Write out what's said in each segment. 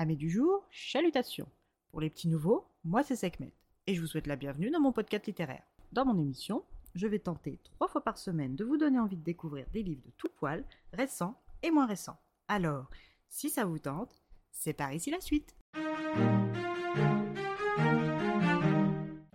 Amis du jour, chalutations. Pour les petits nouveaux, moi c'est Sekhmet et je vous souhaite la bienvenue dans mon podcast littéraire. Dans mon émission, je vais tenter trois fois par semaine de vous donner envie de découvrir des livres de tout poil, récents et moins récents. Alors, si ça vous tente, c'est par ici la suite.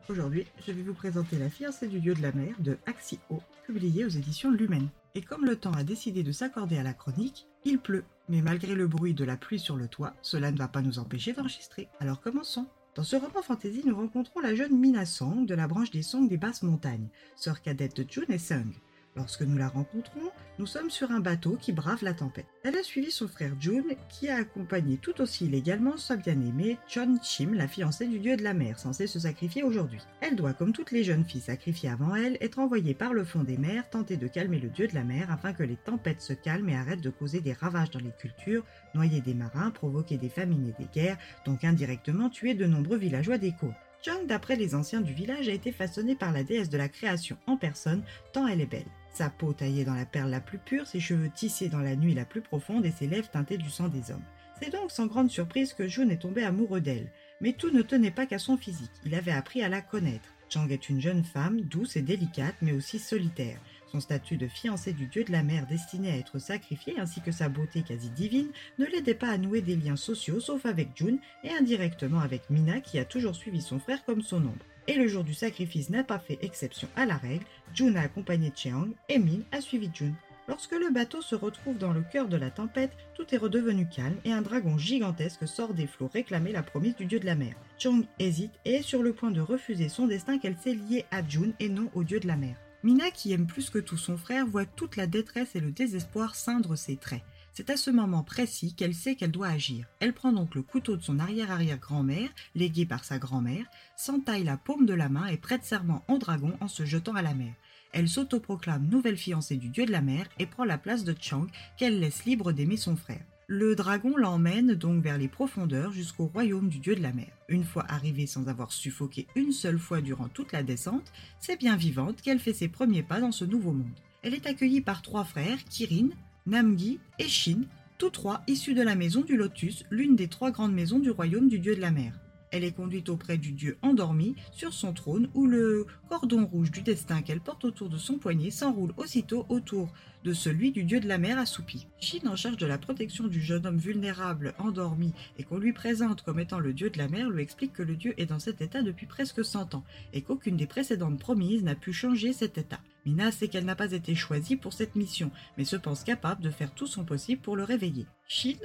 Aujourd'hui, je vais vous présenter La fiancée du dieu de la mer de Axio, publié aux éditions Lumen. Et comme le temps a décidé de s'accorder à la chronique, il pleut. Mais malgré le bruit de la pluie sur le toit, cela ne va pas nous empêcher d'enregistrer. Alors commençons. Dans ce roman fantasy, nous rencontrons la jeune Mina Song de la branche des Song des basses montagnes, sœur cadette de Jun et Sung. Lorsque nous la rencontrons, nous sommes sur un bateau qui brave la tempête. Elle a suivi son frère Jun, qui a accompagné tout aussi illégalement sa bien-aimée Chon Chim, la fiancée du dieu de la mer, censée se sacrifier aujourd'hui. Elle doit, comme toutes les jeunes filles sacrifiées avant elle, être envoyée par le fond des mers tenter de calmer le dieu de la mer afin que les tempêtes se calment et arrêtent de causer des ravages dans les cultures, noyer des marins, provoquer des famines et des guerres, donc indirectement tuer de nombreux villageois des côtes. Chung, d'après les anciens du village, a été façonnée par la déesse de la création en personne, tant elle est belle. Sa peau taillée dans la perle la plus pure, ses cheveux tissés dans la nuit la plus profonde et ses lèvres teintées du sang des hommes. C'est donc sans grande surprise que Jun est tombé amoureux d'elle. Mais tout ne tenait pas qu'à son physique, il avait appris à la connaître. Chang est une jeune femme, douce et délicate, mais aussi solitaire. Son statut de fiancée du dieu de la mer destiné à être sacrifié, ainsi que sa beauté quasi divine, ne l'aidait pas à nouer des liens sociaux, sauf avec Jun et indirectement avec Mina qui a toujours suivi son frère comme son ombre. Et le jour du sacrifice n'a pas fait exception à la règle, Jun a accompagné Cheong et Min a suivi Jun. Lorsque le bateau se retrouve dans le cœur de la tempête, tout est redevenu calme et un dragon gigantesque sort des flots réclamer la promesse du dieu de la mer. Chong hésite et est sur le point de refuser son destin qu'elle s'est liée à Jun et non au dieu de la mer. Mina, qui aime plus que tout son frère, voit toute la détresse et le désespoir ceindre ses traits. C'est à ce moment précis qu'elle sait qu'elle doit agir. Elle prend donc le couteau de son arrière-arrière-grand-mère, légué par sa grand-mère, s'entaille la paume de la main et prête serment au dragon en se jetant à la mer. Elle s'autoproclame nouvelle fiancée du dieu de la mer et prend la place de Chang qu'elle laisse libre d'aimer son frère. Le dragon l'emmène donc vers les profondeurs jusqu'au royaume du dieu de la mer. Une fois arrivée sans avoir suffoqué une seule fois durant toute la descente, c'est bien vivante qu'elle fait ses premiers pas dans ce nouveau monde. Elle est accueillie par trois frères, Kirin, Namgi et Shin, tous trois issus de la maison du Lotus, l'une des trois grandes maisons du royaume du dieu de la mer. Elle est conduite auprès du dieu endormi sur son trône où le cordon rouge du destin qu'elle porte autour de son poignet s'enroule aussitôt autour de celui du dieu de la mer assoupi. Shin, en charge de la protection du jeune homme vulnérable endormi et qu'on lui présente comme étant le dieu de la mer, lui explique que le dieu est dans cet état depuis presque 100 ans et qu'aucune des précédentes promises n'a pu changer cet état. Mina sait qu'elle n'a pas été choisie pour cette mission, mais se pense capable de faire tout son possible pour le réveiller. Shin,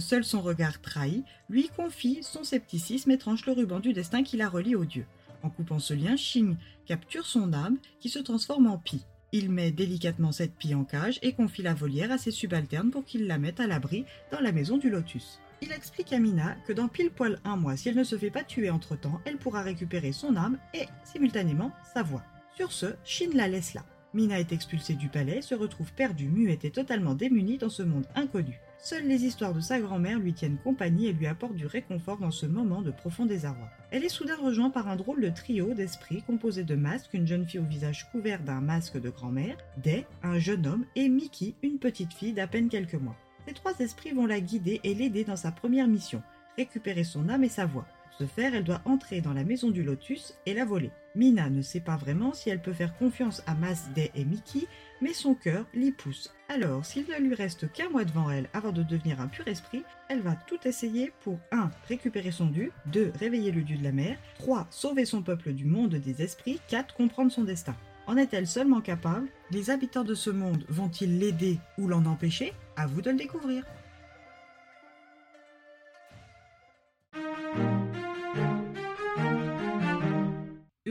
seul son regard trahit, lui confie son scepticisme et tranche le ruban du destin qui la relie au dieu. En coupant ce lien, Shin capture son âme qui se transforme en pie. Il met délicatement cette pie en cage et confie la volière à ses subalternes pour qu'ils la mettent à l'abri dans la maison du lotus. Il explique à Mina que dans pile poil un mois, si elle ne se fait pas tuer entre-temps, elle pourra récupérer son âme et, simultanément, sa voix. Sur ce, Shin la laisse là. Mina est expulsée du palais, se retrouve perdue, muette et totalement démunie dans ce monde inconnu. Seules les histoires de sa grand-mère lui tiennent compagnie et lui apportent du réconfort dans ce moment de profond désarroi. Elle est soudain rejointe par un drôle de trio d'esprits composé de Masque, une jeune fille au visage couvert d'un masque de grand-mère, Day, un jeune homme, et Mickey, une petite fille d'à peine quelques mois. Ces trois esprits vont la guider et l'aider dans sa première mission, récupérer son âme et sa voix. Ce faire, elle doit entrer dans la maison du lotus et la voler. Mina ne sait pas vraiment si elle peut faire confiance à Mas, Day et Mickey, mais son cœur l'y pousse. Alors, s'il ne lui reste qu'un mois devant elle avant de devenir un pur esprit, elle va tout essayer pour 1. récupérer son dû, 2. réveiller le dieu de la mer, 3. sauver son peuple du monde des esprits, 4. comprendre son destin. En est-elle seulement capable? Les habitants de ce monde vont-ils l'aider ou l'en empêcher? À vous de le découvrir.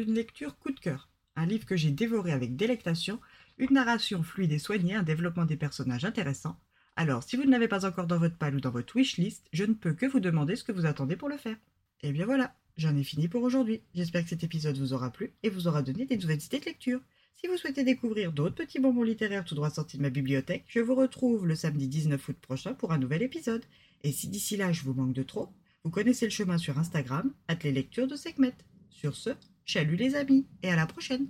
Une lecture coup de cœur. Un livre que j'ai dévoré avec délectation, une narration fluide et soignée, un développement des personnages intéressants. Alors, si vous ne l'avez pas encore dans votre pal ou dans votre wishlist, je ne peux que vous demander ce que vous attendez pour le faire. Et bien voilà, j'en ai fini pour aujourd'hui. J'espère que cet épisode vous aura plu et vous aura donné des nouvelles idées de lecture. Si vous souhaitez découvrir d'autres petits bonbons littéraires tout droit sortis de ma bibliothèque, je vous retrouve le samedi 19 août prochain pour un nouvel épisode. Et si d'ici là je vous manque de trop, vous connaissez le chemin sur Instagram, at de Sekhmet. Sur ce, Chalut les amis et à la prochaine